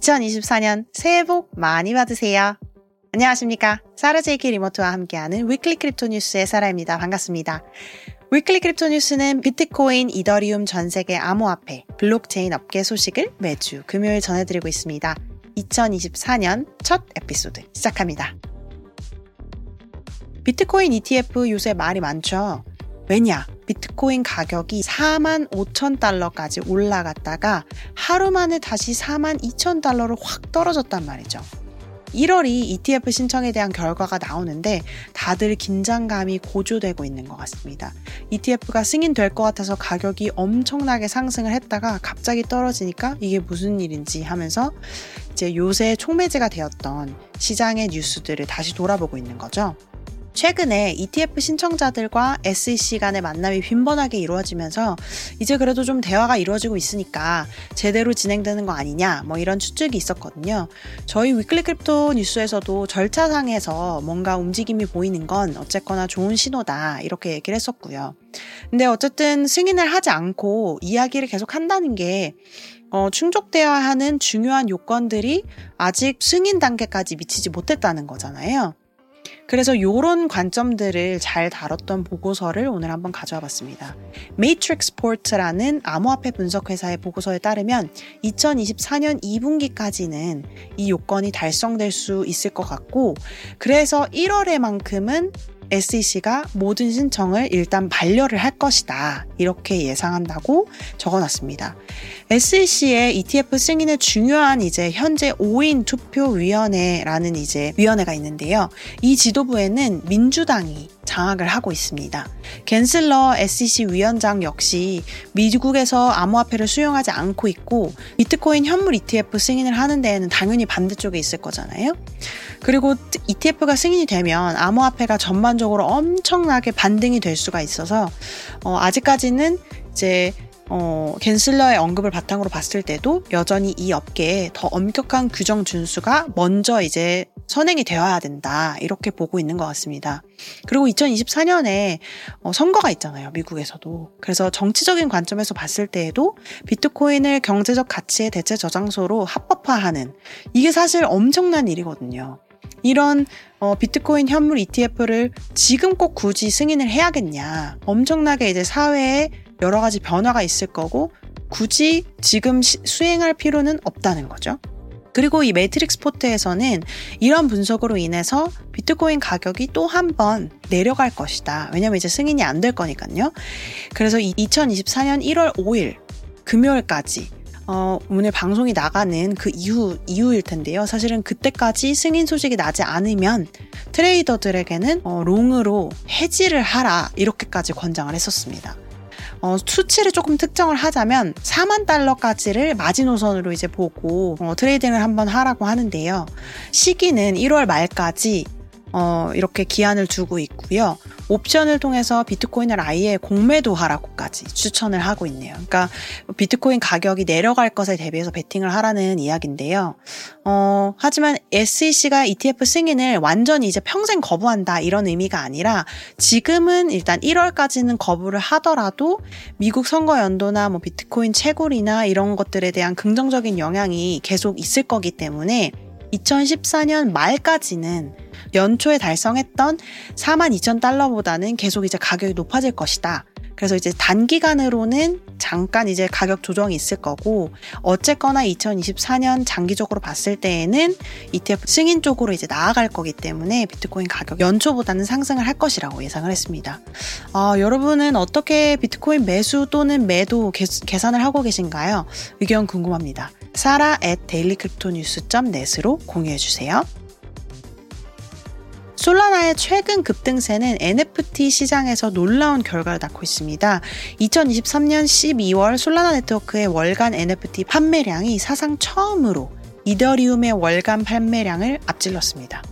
2024년 새해 복 많이 받으세요. 안녕하십니까. 사라 제이키 리모트와 함께하는 Weekly Crypto 뉴스의 사라입니다. 반갑습니다. Weekly Crypto 뉴스는 비트코인, 이더리움 전 세계 암호화폐, 블록체인 업계 소식을 매주 금요일 전해드리고 있습니다. 2024년 첫 에피소드 시작합니다. 비트코인 ETF 요새 말이 많죠. 왜냐? 비트코인 가격이 4만 5천 달러까지 올라갔다가 하루 만에 다시 4만 2천 달러로 확 떨어졌단 말이죠. 1월이 ETF 신청에 대한 결과가 나오는데 다들 긴장감이 고조되고 있는 것 같습니다. ETF가 승인될 것 같아서 가격이 엄청나게 상승을 했다가 갑자기 떨어지니까 이게 무슨 일인지 하면서 이제 요새 촉매제가 되었던 시장의 뉴스들을 다시 돌아보고 있는 거죠. 최근에 ETF 신청자들과 SEC 간의 만남이 빈번하게 이루어지면서 이제 그래도 좀 대화가 이루어지고 있으니까 제대로 진행되는 거 아니냐 뭐 이런 추측이 있었거든요. 저희 Weekly Crypto 뉴스에서도 절차상에서 뭔가 움직임이 보이는 건 어쨌거나 좋은 신호다 이렇게 얘기를 했었고요. 근데 어쨌든 승인을 하지 않고 이야기를 계속 한다는 게 어, 충족되어야 하는 중요한 요건들이 아직 승인 단계까지 미치지 못했다는 거잖아요. 그래서 이런 관점들을 잘 다뤘던 보고서를 오늘 한번 가져와 봤습니다. Port라는 암호화폐 분석 회사의 보고서에 따르면 2024년 2분기까지는 이 요건이 달성될 수 있을 것 같고 그래서 1월에만큼은 SEC가 모든 신청을 일단 반려를 할 것이다. 이렇게 예상한다고 적어놨습니다. SEC의 ETF 승인의 중요한 이제 현재 5인 투표위원회라는 이제 위원회가 있는데요. 이 지도부에는 민주당이 장악을 하고 있습니다. 겐슬러 SEC 위원장 역시 미국에서 암호화폐를 수용하지 않고 있고 비트코인 현물 ETF 승인을 하는 데에는 당연히 반대쪽에 있을 거잖아요. 그리고 ETF가 승인이 되면 암호화폐가 전반적으로 엄청나게 반등이 될 수가 있어서 어, 아직까지는 이제 어, 겐슬러의 언급을 바탕으로 봤을 때도 여전히 이 업계에 더 엄격한 규정 준수가 먼저 이제 선행이 되어야 된다. 이렇게 보고 있는 것 같습니다. 그리고 2024년에 어, 선거가 있잖아요. 미국에서도. 그래서 정치적인 관점에서 봤을 때에도 비트코인을 경제적 가치의 대체 저장소로 합법화하는 이게 사실 엄청난 일이거든요. 이런 어, 비트코인 현물 ETF를 지금 꼭 굳이 승인을 해야겠냐. 엄청나게 이제 사회에 여러 가지 변화가 있을 거고 굳이 지금 시, 수행할 필요는 없다는 거죠. 그리고 이 Matrixport에서는 이런 분석으로 인해서 비트코인 가격이 또 한 번 내려갈 것이다. 왜냐면 이제 승인이 안 될 거니까요. 그래서 2024년 1월 5일 금요일까지 어, 오늘 방송이 나가는 그 이후, 이후일 텐데요. 사실은 그때까지 승인 소식이 나지 않으면 trader들에게는 어, long으로 hedge를 하라. 이렇게까지 권장을 했었습니다. 어, 수치를 조금 특정을 하자면 4만 달러까지를 마지노선으로 이제 보고 어, trading을 한번 하라고 하는데요. 시기는 1월 말까지 어, 이렇게 기한을 두고 있고요. 옵션을 통해서 비트코인을 아예 공매도 하라고까지 추천을 하고 있네요. 그러니까 비트코인 가격이 내려갈 것에 대비해서 베팅을 하라는 이야기인데요. 어, 하지만 SEC가 ETF 승인을 완전히 이제 평생 거부한다 이런 의미가 아니라 지금은 일단 1월까지는 거부를 하더라도 미국 선거 연도나 뭐 비트코인 채굴이나 이런 것들에 대한 긍정적인 영향이 계속 있을 거기 때문에 2014년 말까지는 연초에 달성했던 4만 2천 달러보다는 계속 이제 가격이 높아질 것이다. 그래서 이제 단기간으로는 잠깐 이제 가격 조정이 있을 거고 어쨌거나 2024년 장기적으로 봤을 때에는 ETF 승인 쪽으로 이제 나아갈 거기 때문에 비트코인 가격 연초보다는 상승을 할 것이라고 예상을 했습니다. 어, 여러분은 어떻게 비트코인 매수 또는 매도 개, 계산을 하고 계신가요? 의견 궁금합니다. Sarah at dailycryptonews.net으로 공유해 주세요. 솔라나의 최근 급등세는 NFT 시장에서 놀라운 결과를 낳고 있습니다. 2023년 12월 솔라나 네트워크의 월간 NFT 판매량이 사상 처음으로 이더리움의 월간 판매량을 앞질렀습니다.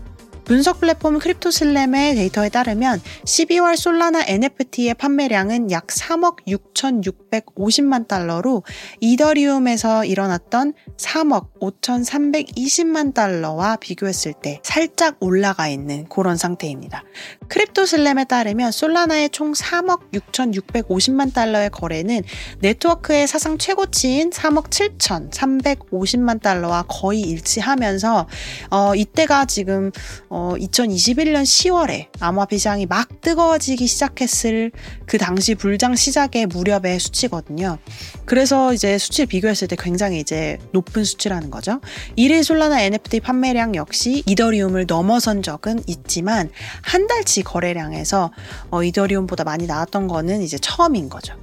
분석 플랫폼 크립토슬램의 데이터에 따르면 12월 솔라나 NFT의 판매량은 약 3억 6,650만 달러로 이더리움에서 일어났던 3억 5,320만 달러와 비교했을 때 살짝 올라가 있는 그런 상태입니다. 크립토슬램에 따르면 솔라나의 총 3억 6,650만 달러의 거래는 네트워크의 사상 최고치인 3억 7,350만 달러와 거의 일치하면서 어, 이때가 지금 어, 2021년 10월에 암호화폐 시장이 막 뜨거워지기 시작했을 그 당시 불장 시작의 무렵의 수치거든요. 그래서 이제 수치를 비교했을 때 굉장히 이제 높은 수치라는 거죠. 1일 솔라나 NFT 판매량 역시 이더리움을 넘어선 적은 있지만 한 달치 거래량에서 어, 이더리움보다 많이 나왔던 거는 이제 처음인 거죠.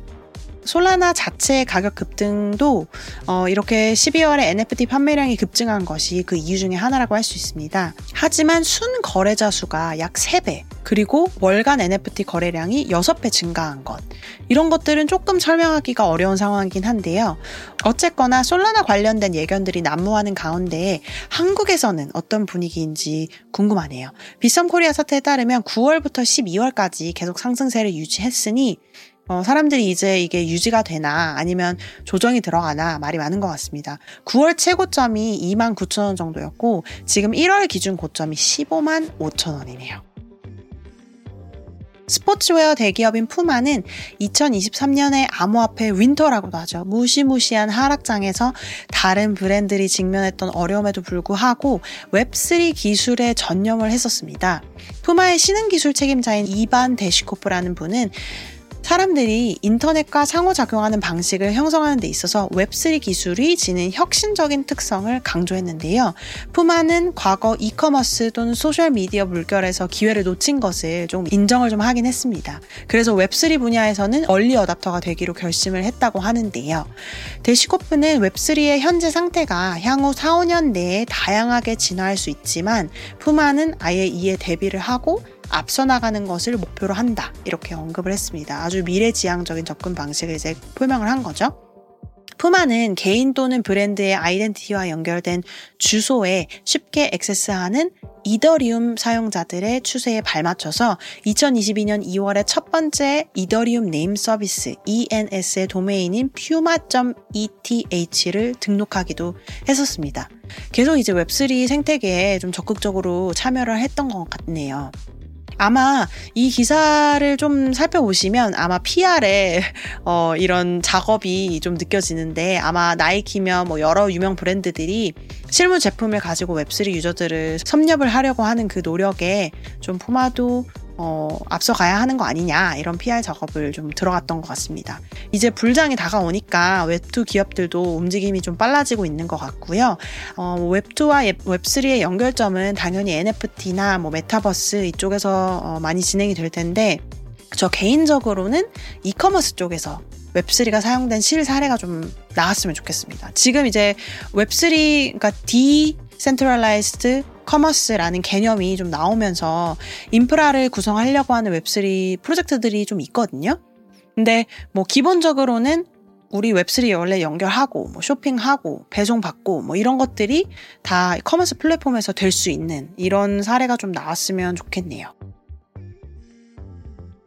솔라나 자체의 가격 급등도 어, 이렇게 12월에 NFT 판매량이 급증한 것이 그 이유 중에 하나라고 할 수 있습니다. 하지만 순 거래자 수가 약 3배, 그리고 월간 NFT 거래량이 6배 증가한 것. 이런 것들은 조금 설명하기가 어려운 상황이긴 한데요. 어쨌거나 솔라나 관련된 예견들이 난무하는 가운데 한국에서는 어떤 분위기인지 궁금하네요. 비썸 코리아 사태에 따르면 9월부터 12월까지 계속 상승세를 유지했으니 어, 사람들이 이제 이게 유지가 되나 아니면 조정이 들어가나 말이 많은 것 같습니다. 9월 최고점이 2만 9천 원 정도였고 지금 1월 기준 고점이 15만 5천 원이네요. 스포츠웨어 대기업인 푸마는 2023년의 암호화폐 winter라고도 하죠. 무시무시한 하락장에서 다른 브랜드들이 직면했던 어려움에도 불구하고 웹3 기술에 전념을 했었습니다. 푸마의 신흥 기술 책임자인 이반 데시코프라는 분은 사람들이 인터넷과 상호작용하는 방식을 형성하는 데 있어서 웹3 기술이 지닌 혁신적인 특성을 강조했는데요. 푸마는 과거 이커머스 또는 소셜미디어 물결에서 기회를 놓친 것을 좀 인정을 좀 하긴 했습니다. 그래서 웹3 분야에서는 얼리 어답터가 되기로 결심을 했다고 하는데요. 데시코프는 웹3의 현재 상태가 향후 4, 5년 내에 다양하게 진화할 수 있지만 푸마는 아예 이에 대비를 하고 앞서 나가는 것을 목표로 한다. 이렇게 언급을 했습니다. 아주 미래지향적인 접근 방식을 이제 표명을 한 거죠. 푸마는 개인 또는 브랜드의 아이덴티티와 연결된 주소에 쉽게 액세스하는 이더리움 사용자들의 추세에 발맞춰서 2022년 2월에 첫 번째 이더리움 네임 서비스 ENS의 도메인인 puma.eth를 등록하기도 했었습니다. 계속 이제 웹3 생태계에 좀 적극적으로 참여를 했던 것 같네요. 아마 이 기사를 좀 살펴보시면 아마 PR에 어, 이런 작업이 좀 느껴지는데 아마 나이키며 뭐 여러 유명 브랜드들이 실물 제품을 가지고 웹3 유저들을 섭렵을 하려고 하는 그 노력에 좀 푸마도 어, 앞서가야 하는 거 아니냐 이런 PR 작업을 좀 들어갔던 것 같습니다. 이제 불장이 다가오니까 웹2 기업들도 움직임이 좀 빨라지고 있는 것 같고요. 어, 웹2와 웹3의 연결점은 당연히 NFT나 뭐 메타버스 이쪽에서 어, 많이 진행이 될 텐데 저 개인적으로는 이커머스 쪽에서 웹3가 사용된 실 사례가 좀 나왔으면 좋겠습니다. 지금 이제 웹3, 그러니까 decentralized commerce라는 개념이 좀 나오면서 인프라를 구성하려고 하는 웹3 프로젝트들이 좀 있거든요. 근데 뭐 기본적으로는 우리 웹3에 원래 연결하고 뭐 쇼핑하고 배송받고 뭐 이런 것들이 다 commerce 플랫폼에서 될 수 있는 이런 사례가 좀 나왔으면 좋겠네요.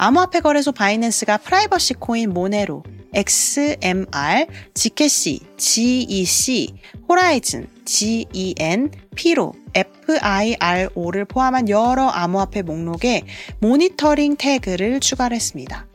암호화폐 거래소 바이낸스가 프라이버시 코인 모네로, XMR, 지캐시, GEC, 호라이즌, GEN, 피로, FIRO를 포함한 여러 암호화폐 목록에 모니터링 태그를 추가를 했습니다.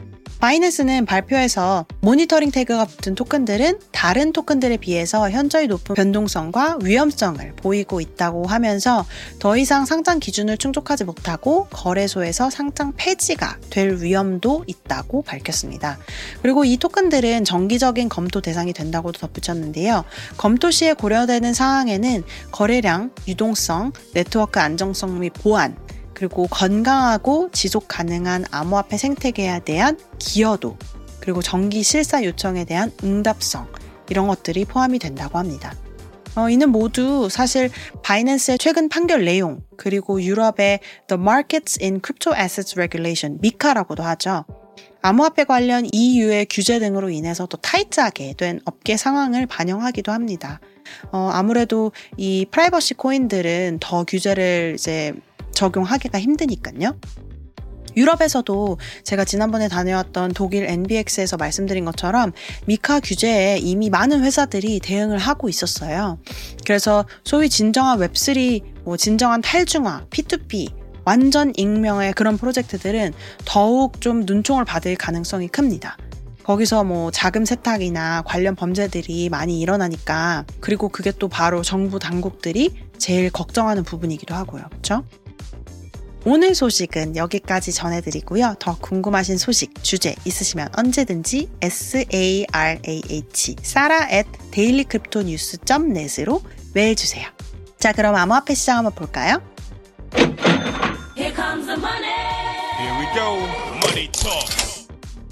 바이낸스는 발표에서 모니터링 태그가 붙은 토큰들은 다른 토큰들에 비해서 현저히 높은 변동성과 위험성을 보이고 있다고 하면서 더 이상 상장 기준을 충족하지 못하고 거래소에서 상장 폐지가 될 위험도 있다고 밝혔습니다. 그리고 이 토큰들은 정기적인 검토 대상이 된다고도 덧붙였는데요. 검토 시에 고려되는 사항에는 거래량, 유동성, 네트워크 안정성 및 보안, 그리고 건강하고 지속 가능한 암호화폐 생태계에 대한 기여도, 그리고 정기 실사 요청에 대한 응답성, 이런 것들이 포함이 된다고 합니다. 어, 이는 모두 사실 바이낸스의 최근 판결 내용, 그리고 유럽의 The Markets in Crypto Assets Regulation, 미카라고도 하죠. 암호화폐 관련 EU의 규제 등으로 인해서 또 타이트하게 된 업계 상황을 반영하기도 합니다. 어, 아무래도 이 프라이버시 코인들은 더 규제를 이제 적용하기가 힘드니까요. 유럽에서도 제가 지난번에 다녀왔던 독일 NBX에서 말씀드린 것처럼 미카 규제에 이미 많은 회사들이 대응을 하고 있었어요. 그래서 소위 진정한 웹3, 뭐 진정한 탈중앙화, P2P, 완전 익명의 그런 프로젝트들은 더욱 좀 눈총을 받을 가능성이 큽니다. 거기서 뭐 자금 세탁이나 관련 범죄들이 많이 일어나니까 그리고 그게 또 바로 정부 당국들이 제일 걱정하는 부분이기도 하고요. 그렇죠? 오늘 소식은 여기까지 전해드리고요. 더 궁금하신 소식, 주제 있으시면 언제든지 sarah, 사라 at dailycryptonews.net으로 메일 주세요. 자, 그럼 암호화폐 시장 한번 볼까요?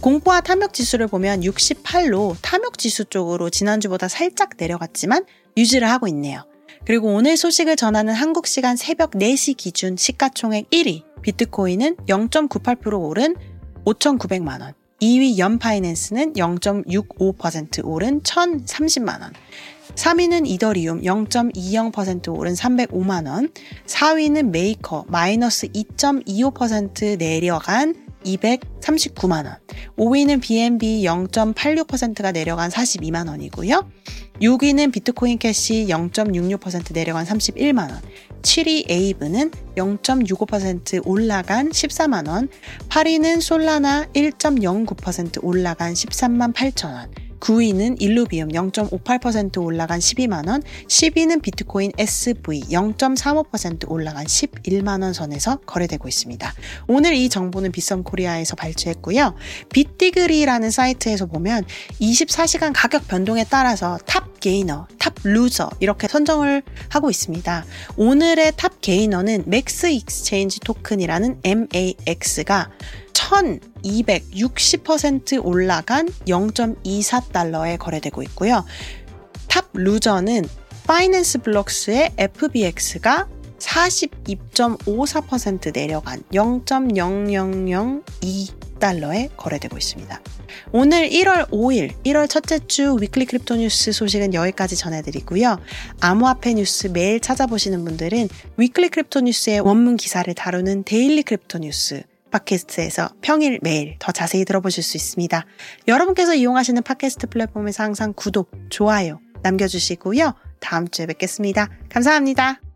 공포와 탐욕 지수를 보면 68로 탐욕 지수 쪽으로 지난주보다 살짝 내려갔지만 유지를 하고 있네요. 그리고 오늘 소식을 전하는 한국 시간 새벽 4시 기준 시가총액 1위 비트코인은 0.98% 오른 5,900만 원. 2위 연파이낸스는 0.65% 오른 1,030만 원. 3위는 이더리움 0.20% 오른 305만 원. 4위는 메이커 마이너스 2.25% 내려간 239만 원. 5위는 BNB 0.86%가 내려간 42만 원이고요. 6위는 비트코인 캐시 0.66% 내려간 31만 원. 7위 에이브는 0.65% 올라간 14만 원. 8위는 솔라나 1.09% 올라간 13만 8천 원. 9위는 일루비움 0.58% 올라간 12만원, 10위는 비트코인 SV 0.35% 올라간 11만원 선에서 거래되고 있습니다. 오늘 이 정보는 빗썸 코리아에서 발췌했고요. 빗디그리라는 사이트에서 보면 24시간 가격 변동에 따라서 top gainer, top loser 이렇게 선정을 하고 있습니다. 오늘의 top gainer는 MAX Exchange Token이라는 MAX가 1260% 올라간 0.24달러에 거래되고 있고요. top loser는 파이낸스 블록스의 FBX가 42.54% 내려간 0.0002달러에 거래되고 있습니다. 오늘 1월 5일, 1월 첫째 주 Weekly Crypto News 소식은 여기까지 전해드리고요. 암호화폐 뉴스 매일 찾아보시는 분들은 Weekly Crypto News의 원문 기사를 다루는 Daily Crypto News 팟캐스트에서 평일 매일 더 자세히 들어보실 수 있습니다. 여러분께서 이용하시는 팟캐스트 플랫폼에서 항상 구독, 좋아요 남겨주시고요. 다음 주에 뵙겠습니다. 감사합니다.